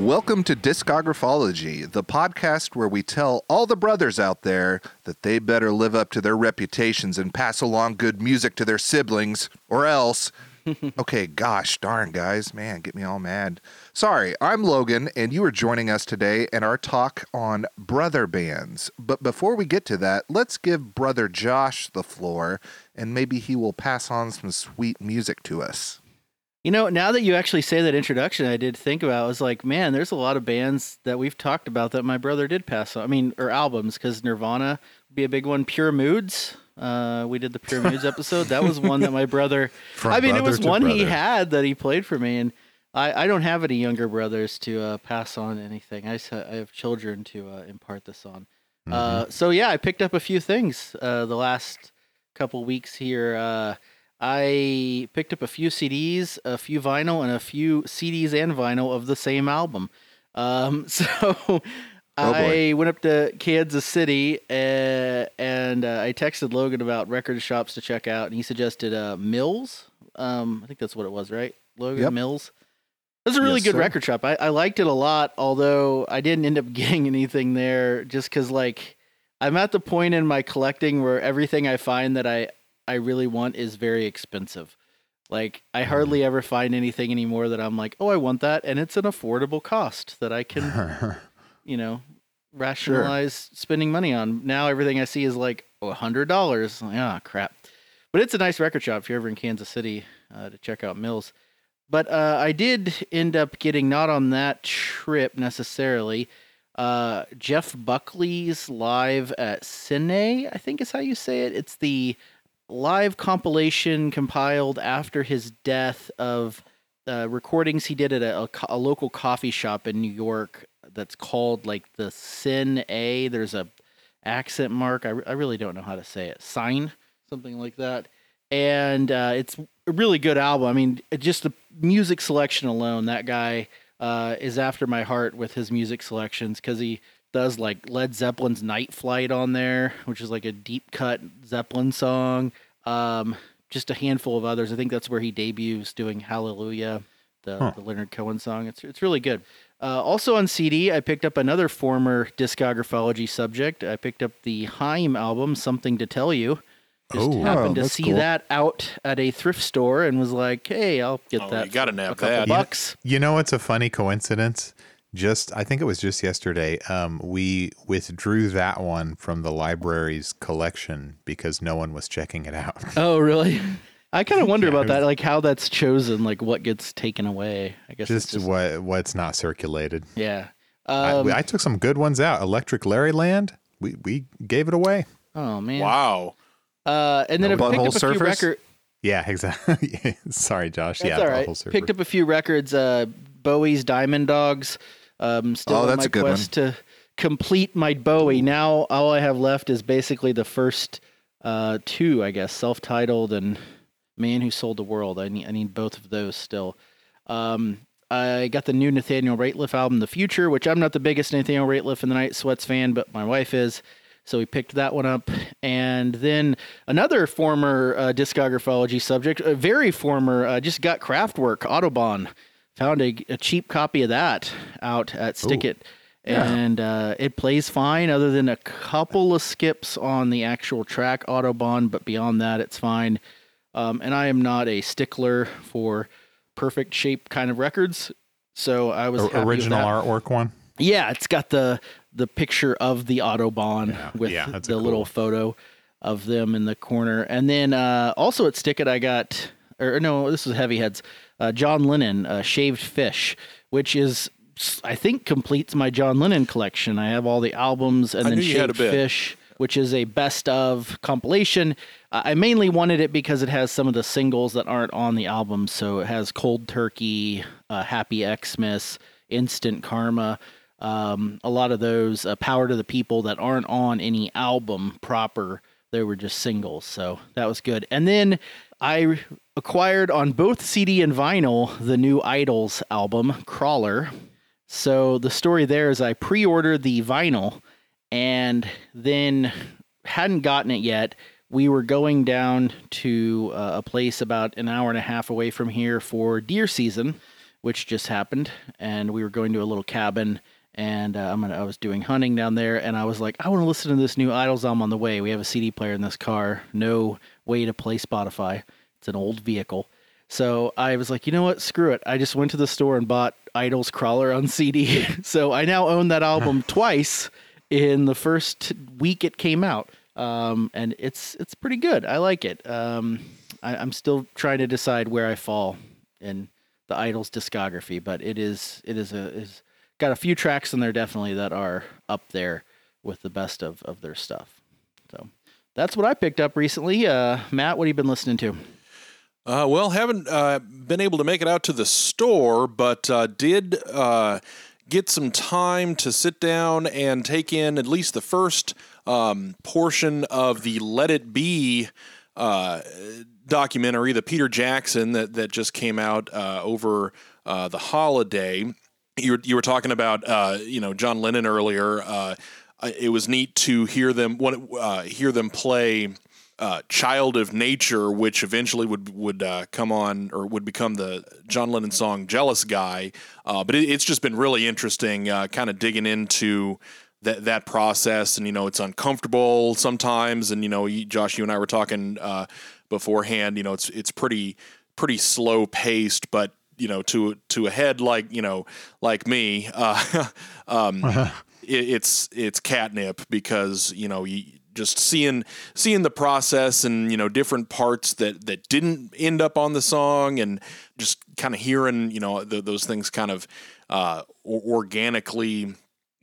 Welcome to Discographology, the podcast where we tell all the brothers out there that they better live up to their reputations and pass along good music to their siblings, or else. okay, gosh darn, guys. Man, get me all mad. Sorry, I'm Logan, and you are joining us today in our talk on brother bands. But before we get to that, let's give brother Josh the floor, and maybe he will pass on some sweet music to us. You know, now that you actually say that introduction, I did think about. I was like, man, there's a lot of bands that we've talked about that my brother did pass on. I mean, or albums, because Nirvana would be a big one. Pure Moods. Uh, we did the Pure Moods episode. That was one that my brother. I mean, it was one he had that he played for me, and I, I don't have any younger brothers to uh, pass on anything. I, I have children to uh, impart this on. Uh, Mm-hmm. so yeah, I picked up a few things uh, the last couple weeks here. I picked up a few CDs, a few vinyl, and a few CDs and vinyl of the same album. Um, so I went up to Kansas City uh, and uh, I texted Logan about record shops to check out, and he suggested uh, Mills. Um, I think that's what it was, right? Logan Yep. Mills. It was a really Yes, good sir. record shop. I, I liked it a lot, although I didn't end up getting anything there just because, like, I'm at the point in my collecting where everything I find that I, I really want is very expensive. Like, I hardly ever find anything anymore that I'm like, oh, I want that. And it's an affordable cost that I can, you know, rationalize spending money on. Now everything I see is like oh, $100. Like, ah, crap. But it's a nice record shop if you're ever in Kansas City uh, to check out Mills. But uh, I did end up getting not on that trip necessarily. Uh, Jeff Buckley's live at Sin-é, I think is how you say it. It's the live compilation compiled after his death of uh, recordings he did at a, a, a local coffee shop in New York that's called like the Sin A. There's a accent mark. I, re- I really don't know how to say it. Sign, something like that. And uh, it's a really good album. I mean, just the music selection alone, that guy uh, is after my heart with his music selections because he does like Led Zeppelin's Night Flight on there, which is like a deep cut Zeppelin song. Um, just a handful of others. I think that's where he debuts doing Hallelujah, the, the Leonard Cohen song. It's it's really good. Uh, also on CD, I picked up another former discography subject. I picked up the Haim album, Something to Tell You. Just Oh. happened to see cool. that out at a thrift store and was like, "Hey, I'll get Oh, that. you gotta for nab a couple that. bucks." You know, it's a funny coincidence. Just, I think it was just yesterday. Um, we withdrew that one from the library's collection because no one was checking it out. Oh, really? I kind of wonder Yeah, about it that, like how that's chosen, like what gets taken away. I guess just, just what what's not circulated. yeah. I, Um, I took some good ones out. Electric Larryland. We we gave it away. oh man. Wow. Uh, and then I No picked Butthole up a few Surfers? record. Yeah, exactly. Sorry, Josh. That's yeah, all right. Picked up a few records. Uh, Bowie's Diamond Dogs. Um, still Oh, on my a good one. quest to complete my Bowie. Now all I have left is basically the first uh, two, I guess, self-titled and Man Who Sold the World. I need I need both of those still. Um, I got the new Nathaniel Rateliff album, The Future, which I'm not the biggest Nathaniel Rateliff and the Night Sweats fan, but my wife is. So we picked that one up. And then another former uh, discographology subject, a very former, uh, just got Kraftwerk, Autobahn. Found a, a cheap copy of that out at Stick It. And uh, it plays fine, other than a couple of skips on the actual track Autobahn, but beyond that, it's fine. Um, and I am not a stickler for perfect shape kind of records. So I was O- original artwork one. Yeah, it's got the the picture of the Autobahn Yeah, with yeah, the a little cool- photo of them in the corner. And then uh, also at Stick It, I got, or no, this was Heavy Heads, uh, John Lennon, uh, Shaved Fish, which is, I think, completes my John Lennon collection. I have all the albums and I then knew you had a Shaved. Fish. which is a best of compilation. Uh, I mainly wanted it because it has some of the singles that aren't on the album. So it has Cold Turkey, uh, Happy Xmas, Instant Karma, um, a lot of those uh, Power to the People that aren't on any album proper. They were just singles. So that was good. And then I acquired on both CD and vinyl the new IDLES album, Crawler. So the story there is I pre ordered the vinyl and then hadn't gotten it yet. We were going down to uh, a place about an hour and a half away from here for deer season, which just happened. And we were going to a little cabin and uh, I'm gonna, I was doing hunting down there, and I was like, I want to listen to this new IDLES album on the way. We have a CD player in this car, no way to play Spotify. It's an old vehicle, so I was like, you know what, screw it. I just went to the store and bought IDLES Crawler on CD. so I now own that album twice in the first week it came out, um, and it's it's pretty good. I like it. Um, I, I'm still trying to decide where I fall in the IDLES discography, but it is it is a is got a few tracks in there definitely that are up there with the best of, of their stuff. So that's what I picked up recently. Uh, Matt, what have you been listening to? Uh, well, haven't uh, been able to make it out to the store, but uh, did uh, get some time to sit down and take in at least the first um, portion of the Let It Be uh, documentary, the Peter Jackson that that just came out uh, over the holiday you were, you were talking about you know John Lennon earlier. It was neat to hear them hear them play uh, "Child of Nature," which eventually would would uh, come on or would become the John Lennon song "Jealous Guy." Uh, but it, it's just been really interesting, kind of digging into that that process, and you know it's uncomfortable sometimes. And you know, Josh, you and I were talking beforehand. You know, it's it's pretty pretty slow paced, but you know to to a head like you know like me uh, um, it, it's it's catnip because you know you just seeing seeing the process and you know different parts that that didn't end up on the song and just kind of hearing you know the, those things kind of uh, organically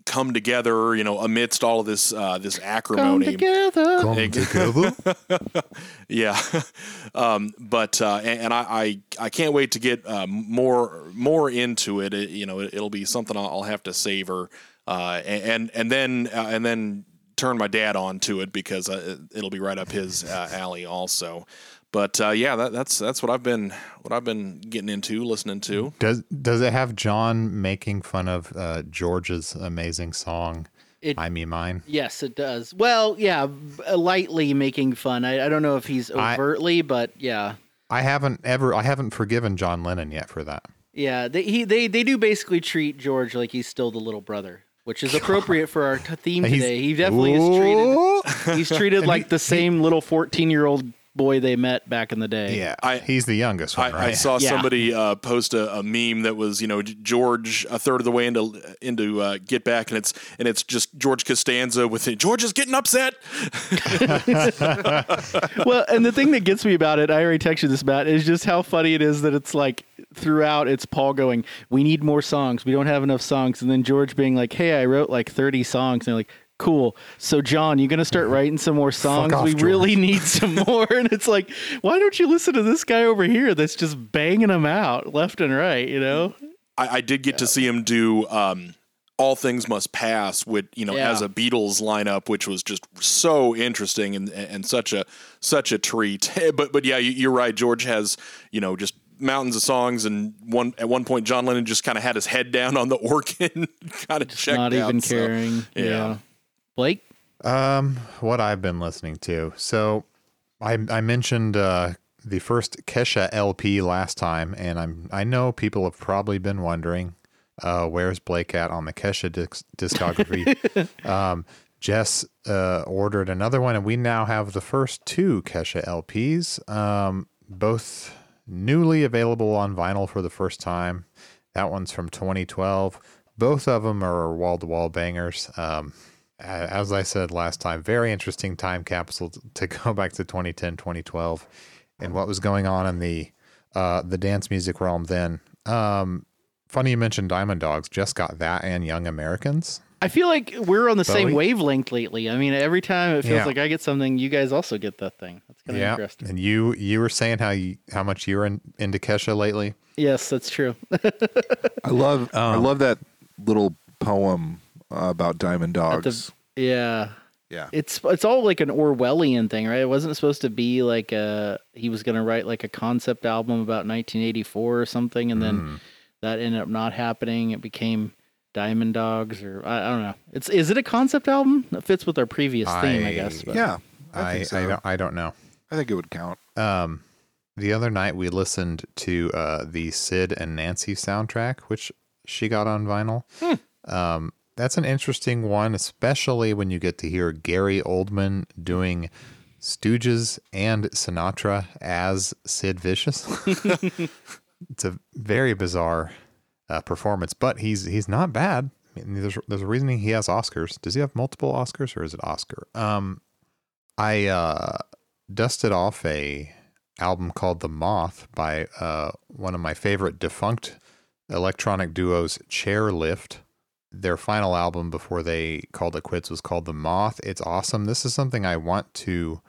come together, you know, amidst all of this uh, this acrimony. Come together. Come together. yeah, um, but uh, and, and I, I, I can't wait to get uh, more more into it. it you know, it, will be something I'll, I'll, have to savor, uh, and and then uh, and then turn my dad on to it because uh, it'll be right up his alley also. But uh, yeah, that, that's that's what I've been what I've been getting into, listening to. Does does it have John making fun of uh, George's amazing song? It, I mean mine. Yes, it does. Well, yeah, lightly making fun. I, I don't know if he's overtly, I, but yeah. I haven't ever. I haven't forgiven John Lennon yet for that. Yeah, they he, they they do basically treat George like he's still the little brother which is appropriate for our theme today. He definitely is treated. He's treated like the same little fourteen-year-old boy they met back in the day. Yeah, I, he's the youngest one, I, right? I saw yeah. somebody uh, post a, a, meme that was you know George a third of the way into into uh, Get Back, and it's and it's just George Costanza with it. George is getting upset. well, and the thing that gets me about it, I already texted this, Matt, is just how funny it is that it's like throughout it's Paul going, "We need more songs. We don't have enough songs," and then George being like, "Hey, I wrote like 30 songs," and they're like cool. So, John, you going to start writing some more songs? Off, we George. really need some more. and it's like, why don't you listen to this guy over here that's just banging them out left and right, you know? I, I did get yeah. to see him do um, All Things Must Pass with, you know, yeah. as a Beatles lineup, which was just so interesting and, and such a such a treat. but but yeah, you're right. George has, you know, just mountains of songs and one at one point John Lennon just kind of had his head down on the organ kind of checked not even caring so, yeah. yeah. Blake? Um, what I've been listening to. So I I mentioned uh, the first Kesha LP last time, and I'm I know people have probably been wondering uh, where's Blake at on the Kesha disc- discography. um, Jess uh, ordered another one, and we now have the first two Kesha LPs, um, both newly available on vinyl for the first time. That one's from 2012. Both of them are wall to wall bangers. Um, as I said last time, very interesting time capsule to go back to 2010, 2012, and what was going on in the uh, the dance music realm then. Um, funny you mentioned Diamond Dogs. Just got that and Young Americans. I feel like we're on the same wavelength lately. I mean, every time it feels Yeah. like I get something, you guys also get that thing. That's kind of Yeah, interesting. and you you were saying how you how much you were in, into Kesha lately. Yes, that's true. I love I Um, love that little poem uh, about diamond At the- dogs. yeah. yeah. It's it's all like an Orwellian thing, right? It wasn't supposed to be like a he was going to write like a concept album about 1984 or something, and then that ended up not happening. It became Diamond Dogs, or I, I don't know. It's is it a concept album that fits with our previous theme? I I- guess. but- yeah. I, I think so. I, don't, I don't know. I think it would count. Um, the other night we listened to uh, the Sid and Nancy soundtrack, which she got on vinyl. Um, that's an interesting one, especially when you get to hear Gary Oldman doing Stooges and Sinatra as Sid Vicious. it's a very bizarre uh, performance, but he's he's not bad. I mean, there's there's a reason he has Oscars. Does he have multiple Oscars or is it Oscar? Um, I uh, dusted off a album called The Moth by uh, one of my favorite defunct electronic duos, Chairlift. Their final album before they called it quits was called The Moth. It's awesome. This is something I want to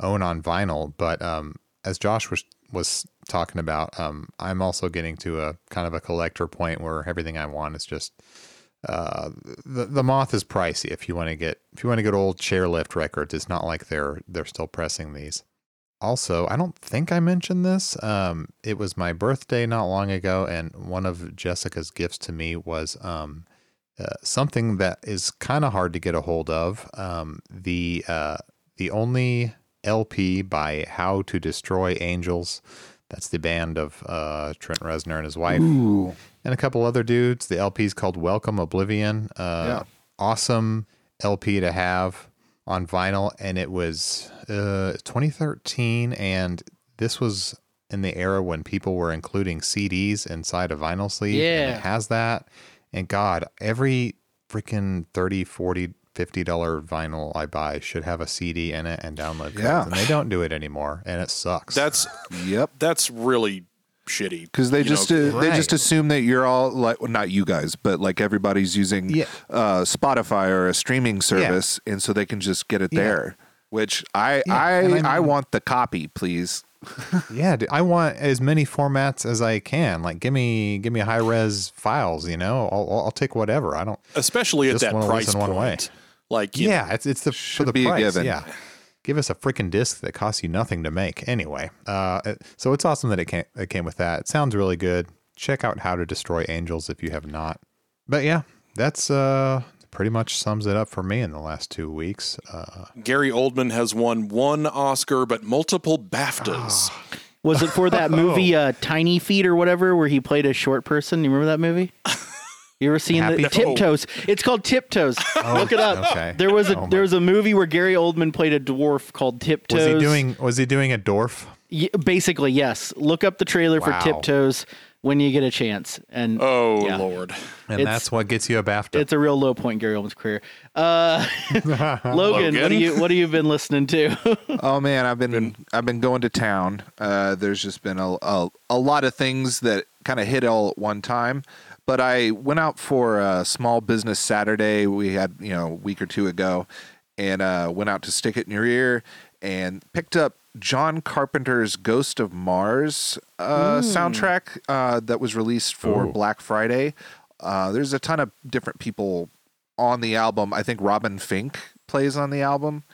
own on vinyl, but um, as Josh was was talking about, um, I'm also getting to a kind of a collector point where everything I want is just uh, the the moth is pricey if you want to get if you want to get old chairlift records. It's not like they're they're still pressing these. Also, I don't think I mentioned this. Um, it was my birthday not long ago, and one of Jessica's gifts to me was um, uh, something that is kind of hard to get a hold of. Um, the uh, the only LP by How to Destroy Angels. That's the band of uh, Trent Reznor and his wife Ooh. and a couple other dudes. The LP is called Welcome Oblivion. Uh, Yeah. Awesome LP to have on vinyl. And it was uh, 2013. And this was in the era when people were including CDs inside a vinyl sleeve. And Yeah. it has that. And God, every freaking 30, 40, $50 vinyl I buy should have a CD in it and download codes. Yeah. And they don't do it anymore. And it sucks. That's Yep. that's really shitty. Because they just know, uh, they just assume that you're all like well, not you guys, but like everybody's using Yeah. uh, Spotify or a streaming service, and so they can just get it Yeah. there. Which I Yeah, I and I, I want the copy, please. Yeah, dude, I want as many formats as I can. Like, give me give me high res files. You know, I'll I'll- I'll take whatever. I don't. especially at Just that price listen point. one way. Like you Yeah, it's it's the for the be a price. given. Yeah, give us a freaking disc that costs you nothing to make. Anyway, uh, so it's awesome that it came it came with that. It sounds really good. Check out How to Destroy Angels if you have not. But yeah, that's uh pretty much sums it up for me in the last two weeks. Uh, Gary Oldman has won one Oscar, but multiple BAFTAs. Was it for that movie uh, Tiny Feet or whatever, where he played a short person? You remember that movie? You ever seen Happy the Feet? Tiptoes? It's called Tiptoes. Look it up. okay. There was a Oh there was a movie where Gary Oldman played a dwarf called Tiptoes. was he doing was he doing a dwarf? Y- basically, yes. Look up the trailer Wow. for Tiptoes when you get a chance. And Oh yeah. Lord! And It's- that's what gets you a BAFTA. It's a real low point in Gary Oldman's career. Uh, Logan, Logan? what do you what have you been listening to? Oh man, I've been I've been going to town. Uh, there's just been a, a a lot of things that kind of hit all at one time. But I went out for a small business Saturday. We had you know a week or two ago, and uh, went out to stick it in your ear and picked up John Carpenter's Ghost of Mars uh, soundtrack uh, that was released for Oh. Black Friday. Uh, there's a ton of different people on the album. I think Robin Finck plays on the album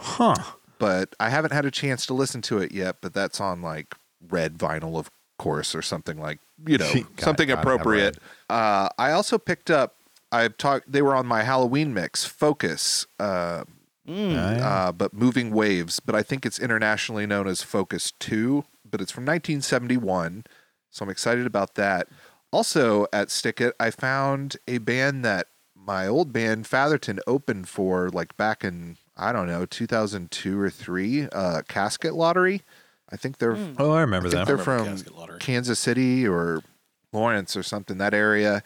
huh. but I haven't had a chance to listen to it yet. But that's on like red vinyl, of course, or something like you know Got- something gotta appropriate. Uh, I also picked up. I've talked. They were on my Halloween mix. Focus. Mm. Oh, yeah. uh, but Moving Waves, but I think it's internationally known as Focus 2, but it's from 1971. So I'm excited about that. Also at Stick It, I found a band that my old band Fatherton opened for like back in, I don't know, 2002 or 3, uh, Casket Lottery. I think they're Oh, I remember I think that. they're remember from Kansas City or Lawrence or something that area,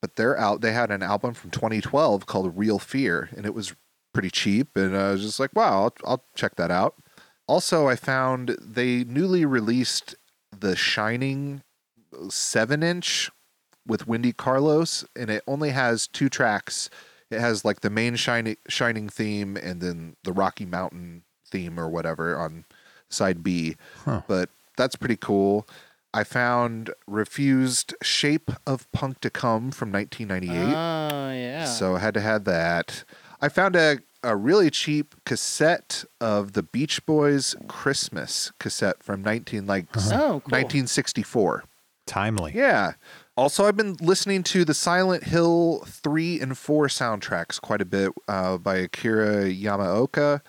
but they're out. They had an album from 2012 called Real Fear, and it was pretty cheap. And I was just like, wow, I'll, I'll check that out. Also, I found they newly released the Shining seven inch with Wendy Carlos, and it only has two tracks. It has like the main shining shining theme and then the Rocky Mountain theme or whatever on side B. Huh. But that's pretty cool. I found Refused Shape of Punk to Come from 1998. Oh ah, yeah. So I had to have that. I found a, a really cheap cassette of the Beach Boys Christmas cassette from 19 like s- oh, cool. 1964. Timely. Yeah. Also, I've been listening to the Silent Hill 3 and 4 soundtracks quite a bit uh, by Akira Yamaoka.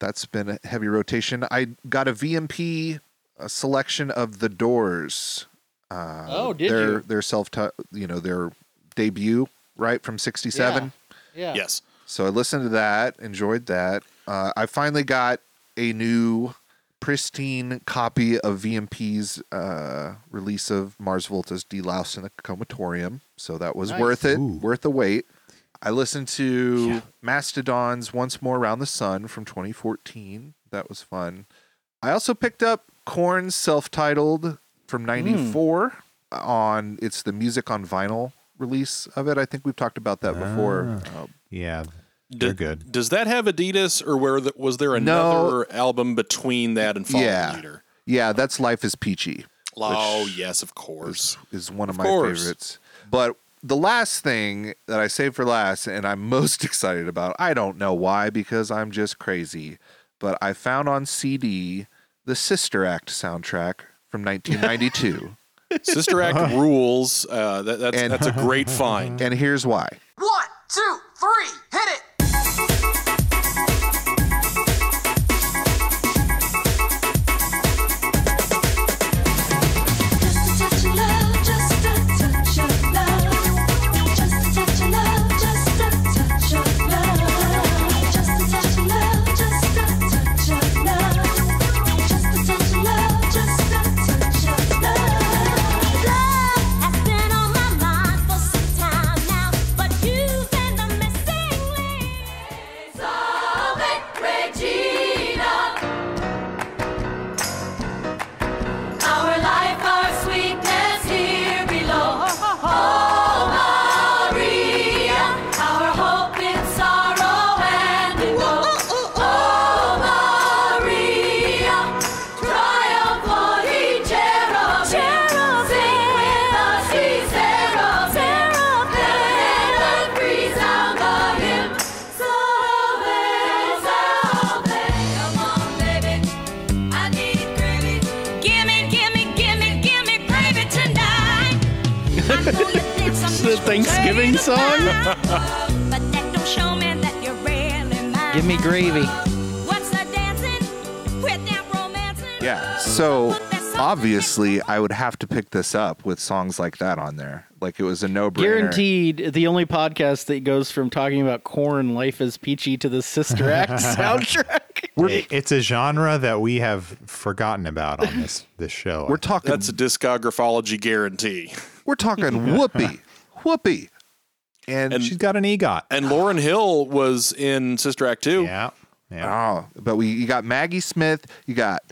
That's been a heavy rotation. I got a VMP a selection of The Doors. Uh, Oh, did their, you? Their self, you know, their debut, right, from 67. Yeah. Yes. So I listened to that, enjoyed that. Uh, I finally got a new pristine copy of VMP's uh, release of Mars Volta's Deloused in the Comatorium. So that was Nice. worth it, Ooh. worth the wait. I listened to Yeah. Mastodon's Once More Around the Sun from 2014. That was fun. I also picked up Korn's self-titled from 94 on it's the music on vinyl release of it. I think we've talked about that before. Uh, Yeah, they're Did- good. Does that have Adidas, or where the, was there No. another album between that and Fallen Yeah. Leader? Yeah, that's Life is Peachy. Oh yes, of course. Is one of, Of my course. favorites. But the last thing that I saved for last and I'm most excited about, I don't know why because I'm just crazy, but I found on CD the Sister Act soundtrack from 1992. Sister Act rules. Uh, that, that's And- that's a great find. and here's why. One, two, three, hit it! Really mine. Give me gravy. What's the dancing with that romancing? Yeah. So Put that something obviously, I would have to pick this up with songs like that on there. Like it was a no-brainer. Guaranteed, the only podcast that goes from talking about Korn, life is peachy, to the Sister Act soundtrack. It- it's a genre that we have forgotten about on this this show. We're talking. That's a discographology guarantee. we're talking Whoopi, Whoopi, and, And- She's got an EGOT. And Lauryn Hill was in Sister Act too. Yeah, yeah. Oh, but we you got Maggie Smith, you got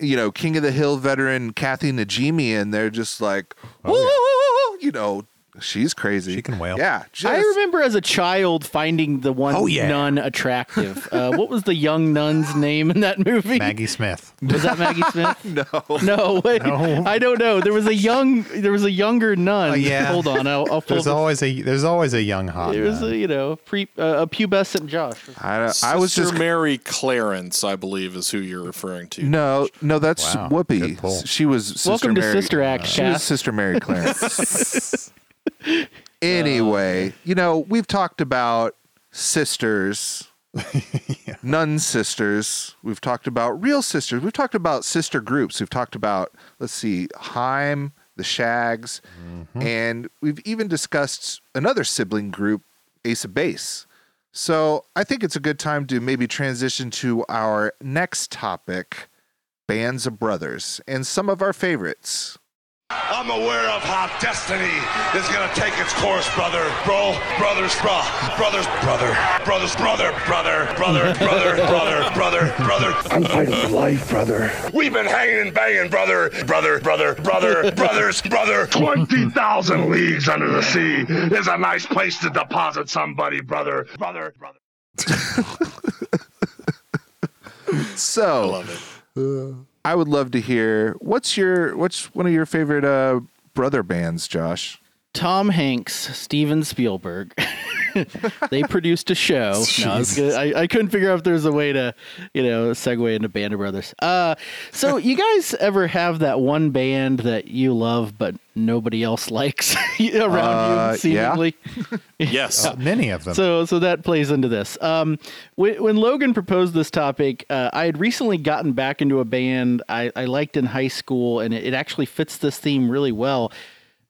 you know King of the Hill veteran Kathy Najimy, and they're just like, Oh, "Woo!" you know, she's crazy. She can wail. Yeah, just, I remember as a child finding the one Oh, yeah. nun attractive. Uh, what was the young nun's name in that movie? Maggie Smith. Was that Maggie Smith? no. No, wait. No. I don't know. There was a young, there was a younger nun. Oh, yeah. Hold on, I'll, I'll pull. There's The, always a there's always a young hot. it was nun. a, you know pre uh, a pubescent Josh. I, I was Sister just Mary Clarence, I believe, is who you're referring to. no, no. That's Wow, Whoopi. good pull. She was Sister Welcome to Mary. Sister Act, She was Cass. Sister Mary Clarence. anyway, oh, you know we've talked about sisters. nun sisters. We've talked about real sisters. We've talked about sister groups. We've talked about, let's see, Haim, the Shags, mm-hmm. and we've even discussed another sibling group, Ace of Base. So I think it's a good time to maybe transition to our next topic bands of brothers and some of our favorites. I'm aware of how destiny is gonna take its course, brother, bro, brothers, bro, brothers, brother, brothers, brother, brother, brother, brother, brother, brother, brother. I'm fighting for life, brother. We've been hanging and banging, brother, brother, brother, brother, brothers, brother. Twenty thousand leagues under the sea is a nice place to deposit somebody, brother, brother, brother. So, Love it. I would love to hear what's your what's one of your favorite uh, brother bands, Josh? Tom Hanks, Steven Spielberg. they produced a show. No, I, gonna, I, I couldn't figure out if there's a way to, you know, segue into Band of Brothers. Uh, so you guys ever have that one band that you love but nobody else likes around Uh, you, seemingly? Yes. Uh, many of them. So, so that plays into this. Um, when, when Logan proposed this topic, uh, I had recently gotten back into a band I, I liked in high school, and it, it actually fits this theme really well.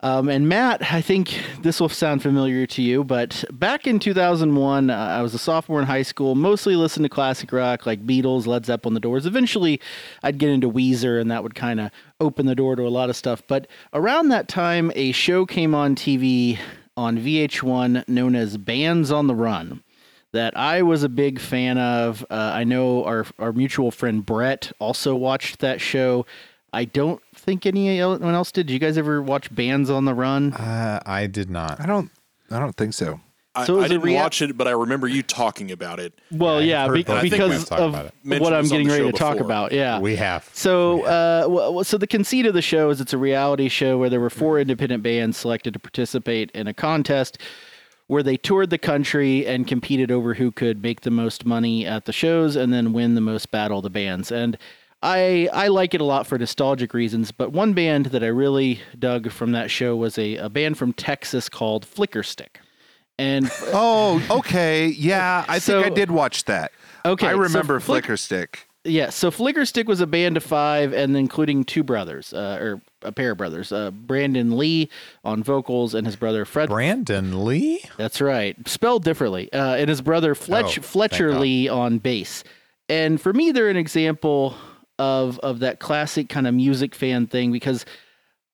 Um, and Matt, I think this will sound familiar to you, but back in 2001, uh, I was a sophomore in high school, mostly listened to classic rock like Beatles, Led Zeppelin, The Doors. Eventually, I'd get into Weezer, and that would kind of open the door to a lot of stuff. But around that time, a show came on TV on VH1 known as Bands on the Run that I was a big fan of. Uh, I know our our mutual friend Brett also watched that show. I don't think anyone else did. Did you guys ever watch Bands on the Run? uh, I did not. I don't I don't think so. I, So I is didn't rea- watch it, but I remember you talking about it. Well, yeah, heard be- that. I think because of about it. Mentioned what I'm getting ready show to talk about. Yeah, We have. So, uh, well, so the conceit of the show is it's a reality show where there were four independent bands selected to participate in a contest where they toured the country and competed over who could make the most money at the shows and then win the most battle of the bands. And I I like it a lot for nostalgic reasons, but one band that I really dug from that show was a, a band from Texas called Flickerstick. And Oh, okay. Yeah, I So- think I did watch that. Okay, I so remember Flick- Flicker Yeah, so Flickerstick was a band of five, and including two brothers, uh, or a pair of brothers, uh, Brandon Lee on vocals, and his brother Fred. Brandon Lee? That's right, spelled differently, uh, and his brother Fletch Oh, Fletcher. Lee on bass. And for me, they're an example of of that classic kind of music fan thing because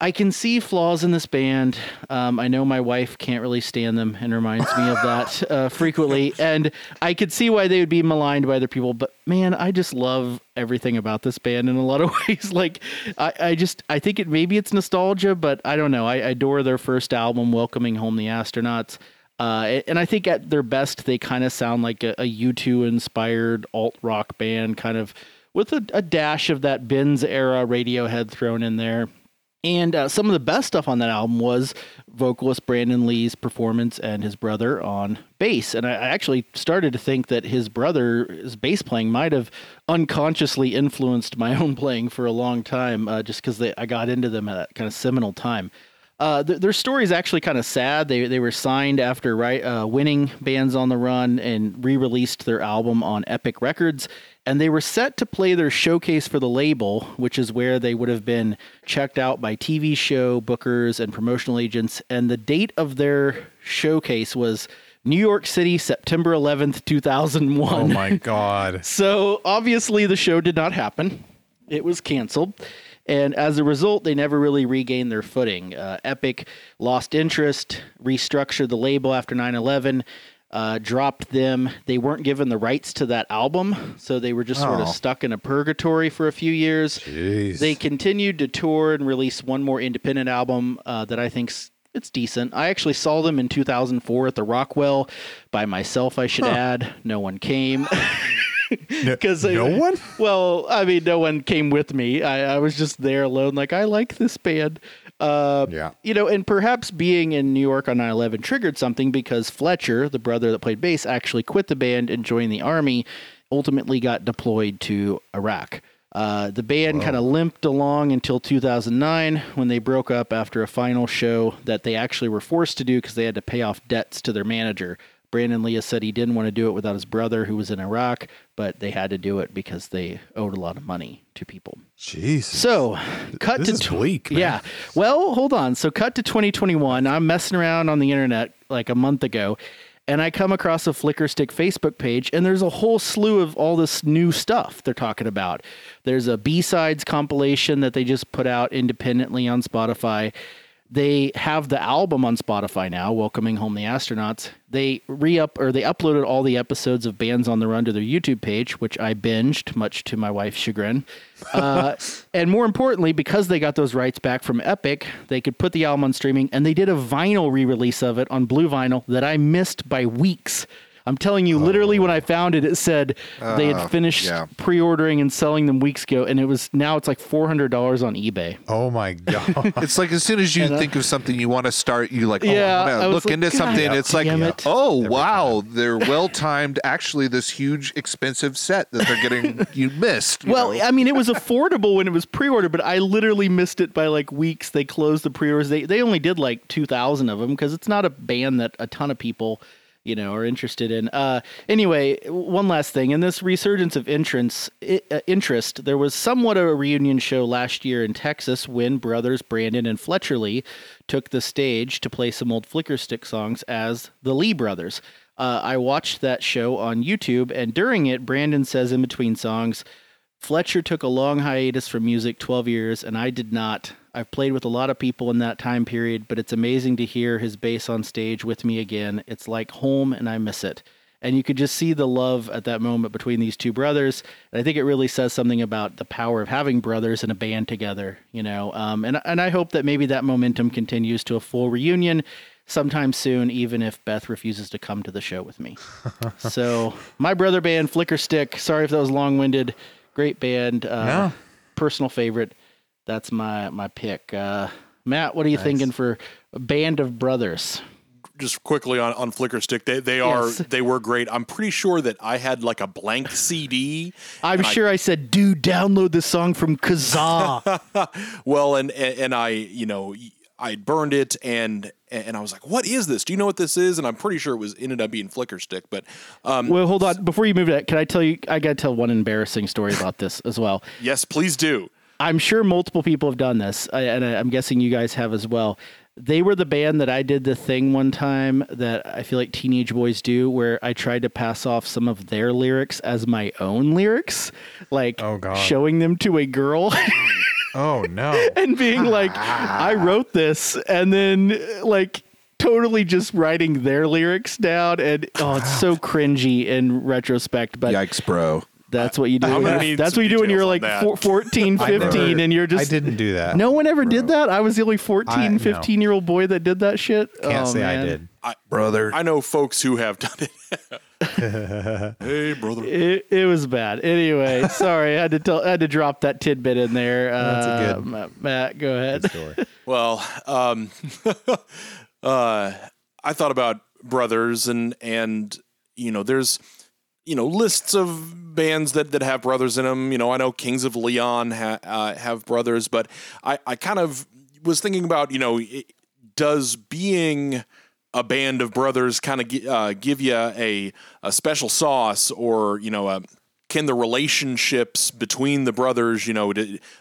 I can see flaws in this band. Um, I know my wife can't really stand them and reminds me of that uh, frequently. And I could see why they would be maligned by other people. But man, I just love everything about this band in a lot of ways. Like, I, I just, I think it maybe it's nostalgia, but I don't know. I, I adore their first album, Welcoming Home the Astronauts. Uh, and I think at their best, they kind of sound like a, a U2 inspired alt rock band, kind of with a, a dash of that Bends era Radiohead thrown in there. And uh, some of the best stuff on that album was vocalist Brandon Lee's performance and his brother on bass. And I, actually started to think that his brother's bass playing might have unconsciously influenced my own playing for a long time, uh, just because I got into them at that kind of seminal time. Uh, th- their story is actually kind of sad. They they were signed after right uh, winning Bands on the Run and re-released their album on Epic Records, and they were set to play their showcase for the label, which is where they would have been checked out by TV show bookers and promotional agents. And the date of their showcase was New York City, September 11th, 2001. Oh my God. So obviously, the show did not happen. It was canceled. And as a result, they never really regained their footing. Uh, Epic lost interest, restructured the label after 9 11, uh, dropped them. They weren't given the rights to that album, so they were just sort of Oh. stuck in a purgatory for a few years. Jeez. They continued to tour and release one more independent album uh, that I think's it's decent. I actually saw them in 2004 at the Rockwell by myself. I should add. No one came. Because no one? Well, I mean, no one came with me. I, I was just there alone. Like I like this band. Uh, Yeah. You know, and perhaps being in New York on 9/11 triggered something because Fletcher, the brother that played bass, actually quit the band and joined the army. Ultimately, got deployed to Iraq. Uh, the band kind of limped along until 2009 when they broke up after a final show that they actually were forced to do because they had to pay off debts to their manager. Brandon Lee said he didn't want to do it without his brother who was in Iraq, but they had to do it because they owed a lot of money to people. Jeez. So, cut this to tw- man. Yeah. Well, hold on. So, cut to 2021. I'm messing around on the internet like a month ago, and I come across a Flickerstick Facebook page, and there's a whole slew of all this new stuff they're talking about. There's a B sides compilation that they just put out independently on Spotify. They have the album on Spotify now, Welcoming Home the Astronauts. They re up or they uploaded all the episodes of Bands on the Run to their YouTube page, which I binged, much to my wife's chagrin. Uh, and more importantly, because they got those rights back from Epic, they could put the album on streaming, and they did a vinyl re-release of it on blue vinyl that I missed by weeks. I'm telling you, literally, when I found it, it said they had finished yeah. pre-ordering and selling them weeks ago, and it was now it's like four hundred dollars on eBay. Oh my god. It's like as soon as you And, uh, think of something you want to start, you like, oh, Yeah, I'm gonna was look like, into God something. It's like, it. oh wow, they're well timed. Actually, this huge expensive set that they're getting you missed. you Well, know? I mean, it was affordable when it was pre-ordered, but I literally missed it by like weeks. They closed the pre-orders. They they only did like two thousand of them because it's not a band that a ton of people, you know, are interested in. Uh, anyway, one last thing. In this resurgence of entrance, uh, interest, there was somewhat of a reunion show last year in Texas when brothers Brandon and Fletcher Lee took the stage to play some old Flickerstick songs as the Lee brothers. Uh, I watched that show on YouTube, and during it, Brandon says in between songs, Fletcher took a long hiatus from music, 12 years, and I did not. I've played with a lot of people in that time period, but it's amazing to hear his bass on stage with me again. It's like home, and I miss it. And you could just see the love at that moment between these two brothers. And I think it really says something about the power of having brothers in a band together, you know. Um, and and I hope that maybe that momentum continues to a full reunion sometime soon, even if Beth refuses to come to the show with me. so my brother band, Flickerstick. Sorry if that was long winded. Great band. Uh, No. Personal favorite. That's my my pick. Uh, Matt, what are you thinking for band of brothers? just quickly on, on Flickerstick, they they are Yes. they were great. I'm pretty sure that I had like a blank CD. I'm and I- sure I, said, dude, download this song from Kazaa. well, and and and I you know I burned it and and I was like, what is this? Do you know what this is? And I'm pretty sure it was ended up being Flickerstick, but um, well, hold on. Before you move to that, can I tell you? I got to tell one embarrassing story about this as well. yes, please do. I'm sure multiple people have done this, and I- I'm guessing you guys have as well. They were the band that I did the thing one time that I feel like teenage boys do, where I tried to pass off some of their lyrics as my own lyrics, like Oh, God. showing them to a girl oh no. and being like, I wrote this, and then like totally just writing their lyrics down. And oh, it's so cringy in retrospect, but Yikes, bro. that's what you do. I'm gonna need That's what you do when you're like four, 14, 15, and you're just. I didn't do that. No one ever did that. I was the only 14, I- no. 15 year old boy that did that shit. Can't Oh, say I man. did. Brother. I know folks who have done it. hey, brother. It, it was bad. Anyway, sorry, I had to tell, I had to drop that tidbit in there. That's a Uh, good- Ma- Matt, go ahead. Story. Well, um, uh, I thought about brothers, and and you know, there's you know lists of bands that that have brothers in them. You know, I know Kings of Leon ha, uh, have brothers, but I I kind of was thinking about you know, it, does being a band of brothers kind of uh, give you a a special sauce, or you know a can the relationships between the brothers, you know,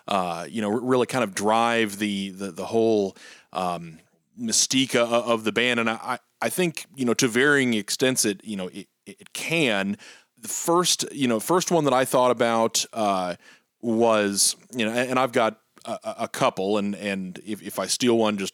uh, you know, really kind of drive the the, the whole um, mystique of the band? And I, I think you know, to varying extents, it you know, it, it can. The first, you know, first one that I thought about uh, was, you know, and I've got a, a- a couple, and and if, if I steal one, just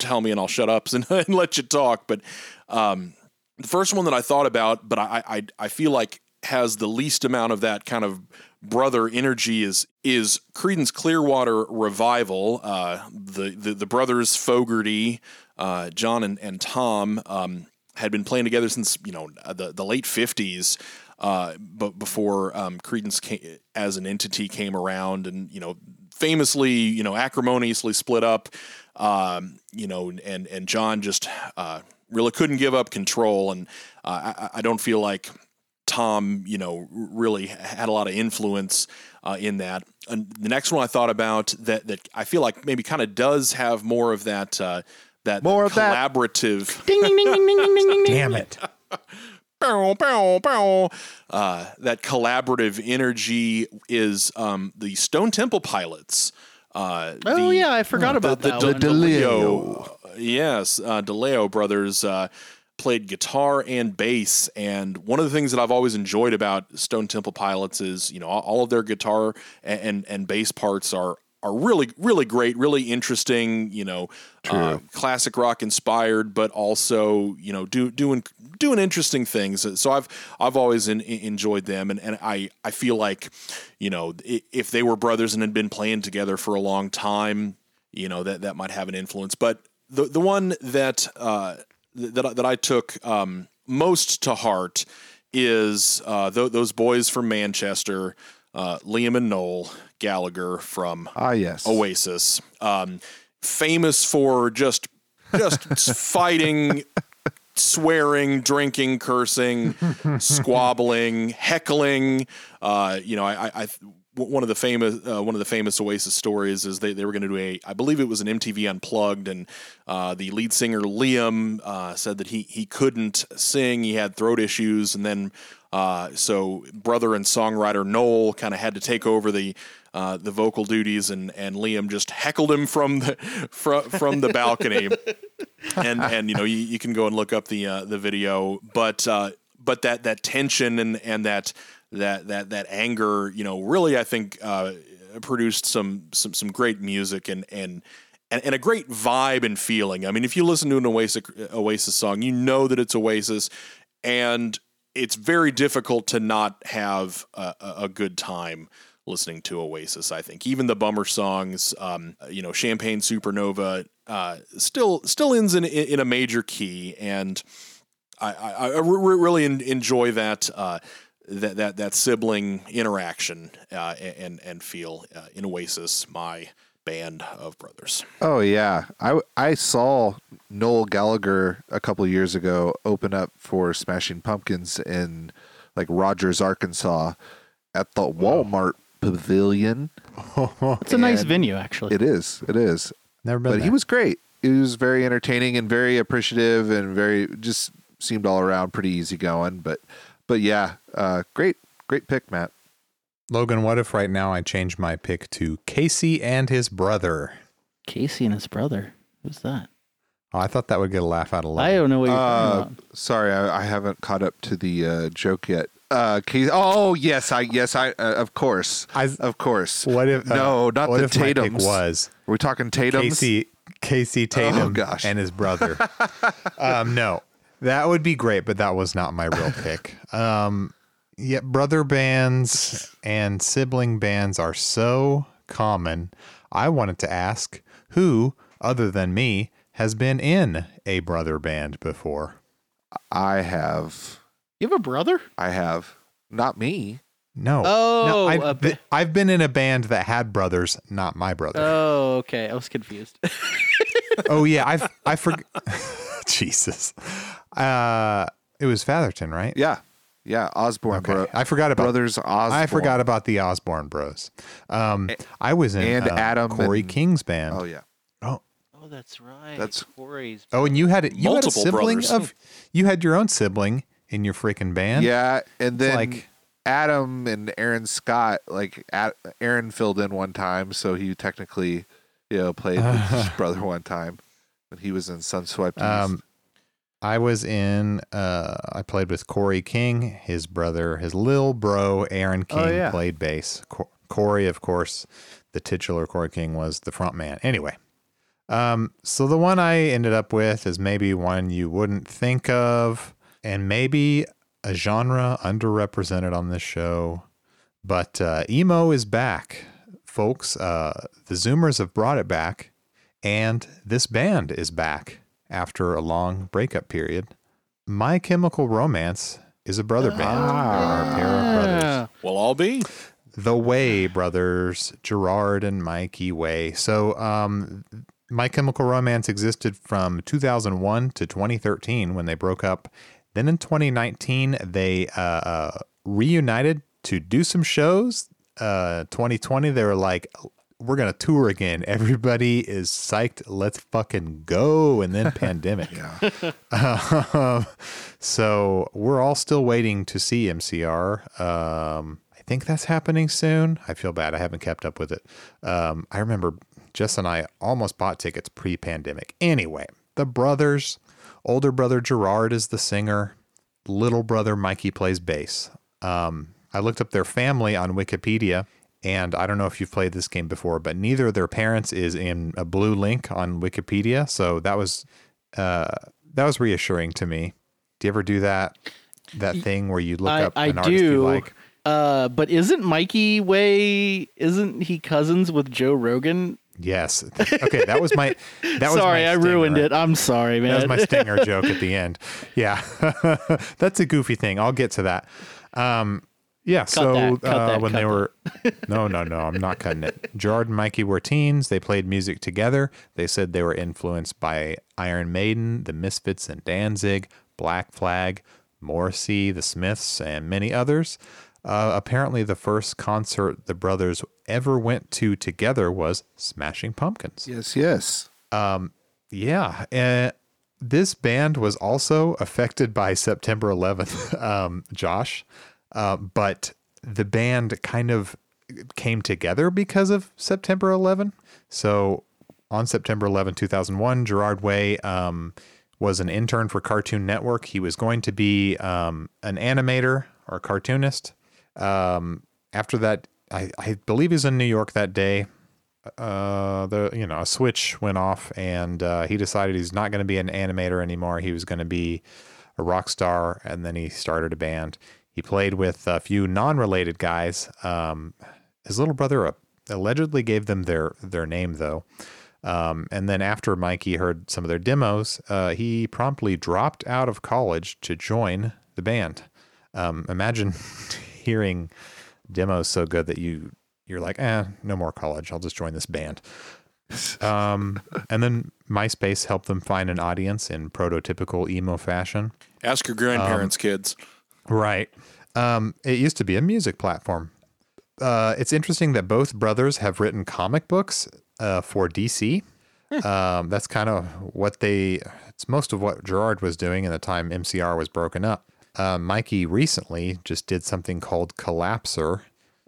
tell me and I'll shut up and, and let you talk. But um, the first one that I thought about, but I, I I feel like has the least amount of that kind of brother energy is is Creedence Clearwater Revival. Uh, the, the the brothers Fogerty, uh, John and and Tom um, had been playing together since you know the the late fifties. Uh, but before um, Creedence came, as an entity came around, and you know, famously, you know, acrimoniously split up, um, you know, and and John just uh, really couldn't give up control, and uh, I, I don't feel like Tom, you know, really had a lot of influence uh, in that. And the next one I thought about that that I feel like maybe kind of does have more of that uh, that More of that. collaborative. ding, ding, ding, ding, ding, ding, ding, ding. Damn it. Bow, bow, bow. Uh, that collaborative energy is um, the Stone Temple Pilots. Uh, Oh, the- yeah, I forgot about the, that the, one. DeLeo. Yes, uh, DeLeo brothers. Uh, played guitar and bass. And one of the things that I've always enjoyed about Stone Temple Pilots is, you know, all- all of their guitar and and, and bass parts are are really really great, really interesting. You know, uh, classic rock inspired, but also you know do, doing doing interesting things. So I've I've always in, enjoyed them, and, and I I feel like you know if they were brothers and had been playing together for a long time, you know that that might have an influence. But the the one that uh, that I- that I took um, most to heart is uh, th- those boys from Manchester, uh, Liam and Noel Gallagher from Ah, yes. Oasis, um, famous for just just fighting, swearing, drinking, cursing, squabbling, heckling. Uh, you know, I, I, I one of the famous uh, one of the famous Oasis stories is they, they were going to do a I believe it was an MTV Unplugged and uh, the lead singer Liam uh, said that he he couldn't sing he had throat issues and then uh, so brother and songwriter Noel kind of had to take over the uh, the vocal duties and and Liam just heckled him from the from from the balcony. And and you know you, you can go and look up the uh, the video but uh, but that that tension and and that that that that anger you know really I think uh, produced some some some great music and and and, and a great vibe and feeling. I mean, if you listen to an Oasis Oasis song, you know that it's Oasis, and it's very difficult to not have a, a good time listening to Oasis. I think even the bummer songs, um, you know, Champagne Supernova, uh, still still ends in in a major key, and I, I, I re- really enjoy that. Uh, that, that that sibling interaction uh, and and feel uh, in Oasis, my band of brothers. Oh yeah, I I saw Noel Gallagher a couple years ago open up for Smashing Pumpkins in like Rogers, Arkansas, at the Walmart Pavilion. It's a nice And venue, actually. It is, it is. Never been But there. he was great. He was very entertaining and very appreciative and very just seemed all around pretty easygoing. But but yeah, uh, great great pick, Matt. Logan, what if right now I change my pick to Casey and his brother? Casey and his brother. Who's that? Oh, I thought that would get a laugh out of Logan. I don't know what you're Uh, talking about. sorry, I, I haven't caught up to the uh, joke yet. Uh, Casey, oh yes, I yes I uh, of course I- of course. What if uh, no, not what the if my pick was. Are we talking Tatum's? Casey Casey Tatum oh, gosh. and his brother? um, no, that would be great, but that was not my real pick. Um, yeah, brother bands and sibling bands are so common. I wanted to ask who, other than me, has been in a brother band before. I have. You have a brother? I have. Not me. No. Oh, no, a I've, ba- been, I've been in a band that had brothers, not my brother. Oh, okay. I was confused. oh yeah, I've I forgot. Jesus, uh, it was Fatherton, right? Yeah, yeah. Osborne Okay. bro- I forgot about brothers. Osborne. I forgot about the Osborne Bros. Um, I was in and uh, Adam Corey and- King's band. Oh yeah. Oh, oh, that's right. That's- Corey's. oh, and you had it. You Multiple had a sibling brothers. of. You had your own sibling in your freaking band. Yeah, and then like- Adam and Aaron Scott, like Ad- Aaron filled in one time, so he technically, you know, played with his brother one time when he was in Sunswept. Um, I was in. Uh, I played with Corey King, his brother, his little bro Aaron King Oh, yeah. played bass. Co- Corey, of course, the titular Corey King was the front man. Anyway, um, so the one I ended up with is maybe one you wouldn't think of, and maybe a genre underrepresented on this show. But uh, emo is back, folks. Uh, the Zoomers have brought it back, and this band is back after a long breakup period. My Chemical Romance is a brother band, or a pair of brothers. Yeah. Well, I'll be. The Way brothers, Gerard and Mikey Way. So, um, My Chemical Romance existed from 2001 to 2013 when they broke up. Then in 2019, they uh, uh, reunited to do some shows. Uh, 2020, they were like, we're to tour again. Everybody is psyched. Let's fucking go. And then pandemic. Um, so we're all still waiting to see MCR. Um, I think that's happening soon. I feel bad. I haven't kept up with it. Um, I remember Jess and I almost bought tickets pre pandemic. Anyway, the brothers Older brother Gerard is the singer. Little brother Mikey plays bass. Um, I looked up their family on Wikipedia, and I don't know if you've played this game before, but neither of their parents is in a blue link on Wikipedia, so that was uh, that was reassuring to me. Do you ever do that that thing where you look I, up I an artist you like? Uh, but isn't Mikey way? Isn't he cousins with Joe Rogan? Yes. Okay, that was my that was sorry, my I ruined it. I'm sorry, man. That was my stinger joke at the end. Yeah, that's a goofy thing. I'll get to that. Um, yeah. so that, cut uh, that, when cut they were, no, no, no, I'm not cutting it. Gerard and Mikey were teens. They played music together. They said they were influenced by Iron Maiden, the Misfits, and Danzig, Black Flag, Morrissey, the Smiths, and many others. Uh, apparently, the first concert the brothers ever went to together was Smashing Pumpkins. Yes, yes. Yeah. Uh, this band was also affected by September 11th, um, Josh. Uh, but the band kind of came together because of September 11. So on September 11, 2001, Gerard Way um, was an intern for Cartoon Network. He was going to be um, an animator or a cartoonist. Um, after that, I, I believe he's in New York that day uh the you know a switch went off and uh, he decided he's not going to be an animator anymore he was going to be a rock star and then he started a band he played with a few non-related guys um his little brother allegedly gave them their their name though um, and then after Mikey heard some of their demos, uh, he promptly dropped out of college to join the band. Um, imagine hearing demos so good that you you're like, eh, no more college. I'll just join this band. Um, and then MySpace helped them find an audience in prototypical emo fashion. Ask your grandparents, kids. Right. Um, it used to be a music platform. Uh, it's interesting that both brothers have written comic books uh, for DC. Um, that's kind of what they. It's most of what Gerard was doing in the time MCR was broken up. Uh, Mikey recently just did something called Collapser.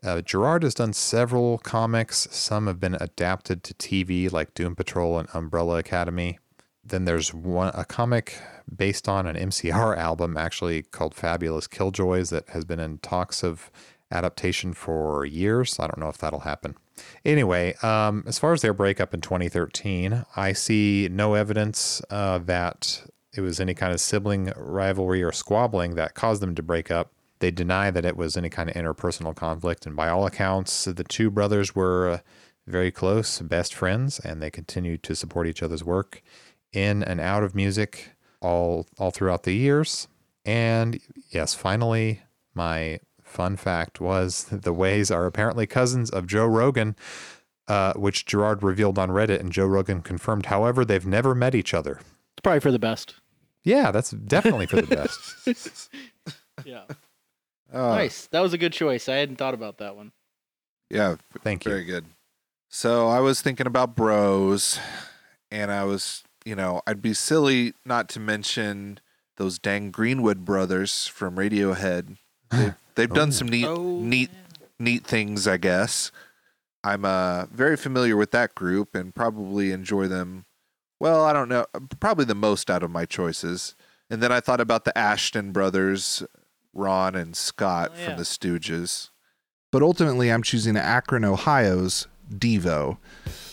Uh, Gerard has done several comics. Some have been adapted to TV, like Doom Patrol and Umbrella Academy. Then there's one a comic based on an MCR album, actually called Fabulous Killjoys, that has been in talks of adaptation for years. I don't know if that'll happen. Anyway, um, as far as their breakup in 2013, I see no evidence uh, that it was any kind of sibling rivalry or squabbling that caused them to break up. They deny that it was any kind of interpersonal conflict, and by all accounts, the two brothers were uh, very close, best friends, and they continued to support each other's work in and out of music all all throughout the years. And yes, finally, my fun fact was the Ways are apparently cousins of Joe Rogan, uh, which Gerard revealed on Reddit, and Joe Rogan confirmed. However, they've never met each other. It's probably for the best. Yeah, that's definitely for the best. Yeah. Uh, nice. That was a good choice. I hadn't thought about that one. Yeah, Thank you. very good. So I was thinking about bros, and I was, you know, I'd be silly not to mention those dang Greenwood brothers from Radiohead. They've, they've done some neat, Oh, neat, neat things, I guess. I'm uh, very familiar with that group and probably enjoy them. Well, I don't know, probably the most out of my choices. And then I thought about the Asheton brothers, Ron and Scott Oh, yeah. from the Stooges. But ultimately, I'm choosing Akron, Ohio's Devo.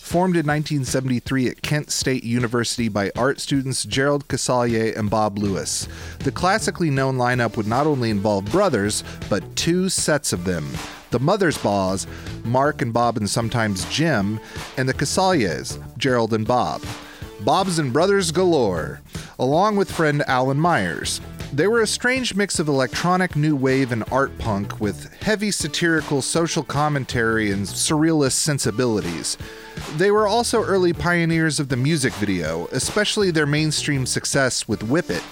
Formed in 1973 at Kent State University by art students Gerald Casale and Bob Lewis. The classically known lineup would not only involve brothers, but two sets of them. The Mothersbaugh, Mark and Bob and sometimes Jim, and the Casales, Gerald and Bob. Bob's and Brothers galore, along with friend Alan Myers. They were a strange mix of electronic new wave and art punk with heavy satirical social commentary and surrealist sensibilities. They were also early pioneers of the music video, especially their mainstream success with Whip It.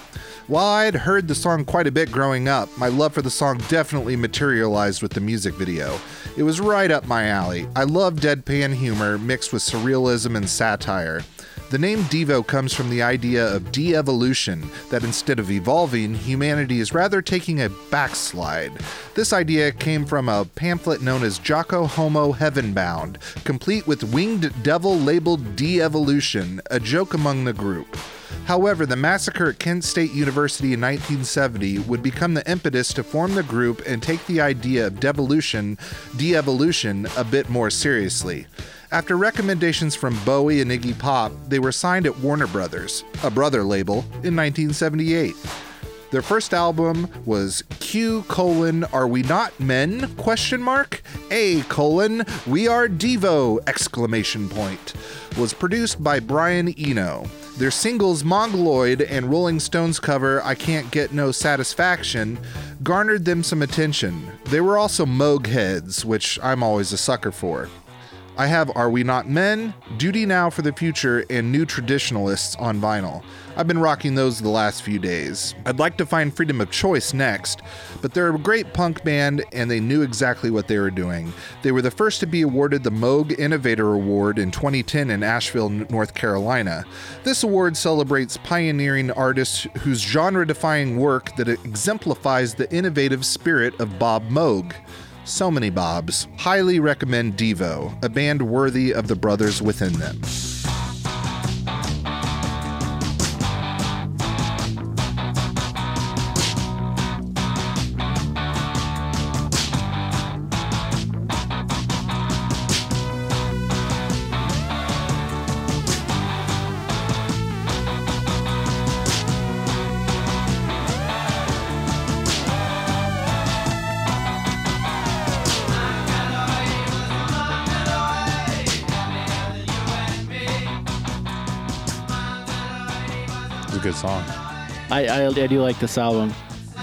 While I had heard the song quite a bit growing up, my love for the song definitely materialized with the music video. It was right up my alley. I love deadpan humor mixed with surrealism and satire. The name Devo comes from the idea of de evolution, that instead of evolving, humanity is rather taking a backslide. This idea came from a pamphlet known as Jocko Homo Heavenbound, complete with winged devil labeled de evolution, a joke among the group. However, the massacre at Kent State University in 1970 would become the impetus to form the group and take the idea of devolution, de-evolution a bit more seriously. After recommendations from Bowie and Iggy Pop, they were signed at Warner Brothers, a brother label, in 1978. Their first album was Q colon Are We Not Men? question mark A colon We Are Devo exclamation point was produced by Brian Eno. Their singles Mongoloid and Rolling Stones cover I Can't Get No Satisfaction garnered them some attention. They were also Moog heads, which I'm always a sucker for. I have Are We Not Men, Duty Now for the Future, and New Traditionalists on vinyl. I've been rocking those the last few days. I'd like to find Freedom of Choice next, but they're a great punk band and they knew exactly what they were doing. They were the first to be awarded the Moog Innovator Award in 2010 in Asheville, North Carolina. This award celebrates pioneering artists whose genre defying work that exemplifies the innovative spirit of Bob Moog. So many Bobs. Highly recommend Devo, a band worthy of the brothers within them. I, I, I do like this album.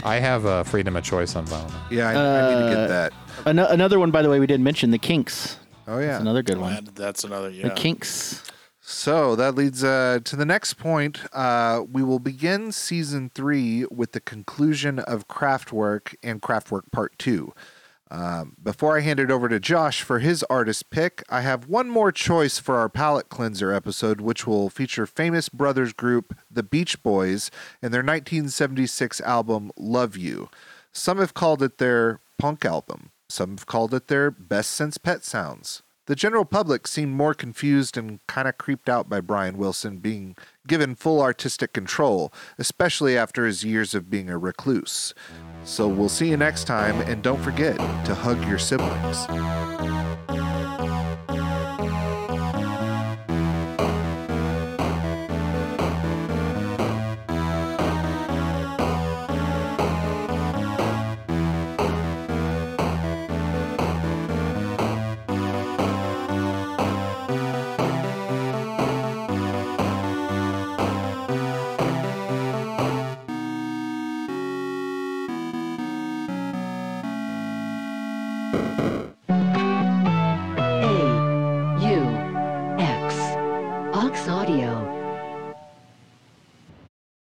I have uh, freedom of choice on vinyl. Yeah, I, I need to get that. An- another one, by the way, we didn't mention the Kinks. Oh, yeah. That's another good one. That- that's another yeah. The. Kinks. So that leads uh, to the next point. Uh, we will begin season three with the conclusion of Kraftwerk and Kraftwerk Part Two. Um, before I hand it over to Josh for his artist pick, I have one more choice for our palate cleanser episode, which will feature famous brothers group The Beach Boys and their 1976 album Love You. Some have called it their punk album. Some have called it their best since Pet Sounds. The general public seemed more confused and kind of creeped out by Brian Wilson being given full artistic control, especially after his years of being a recluse. So we'll see you next time, and don't forget to hug your siblings.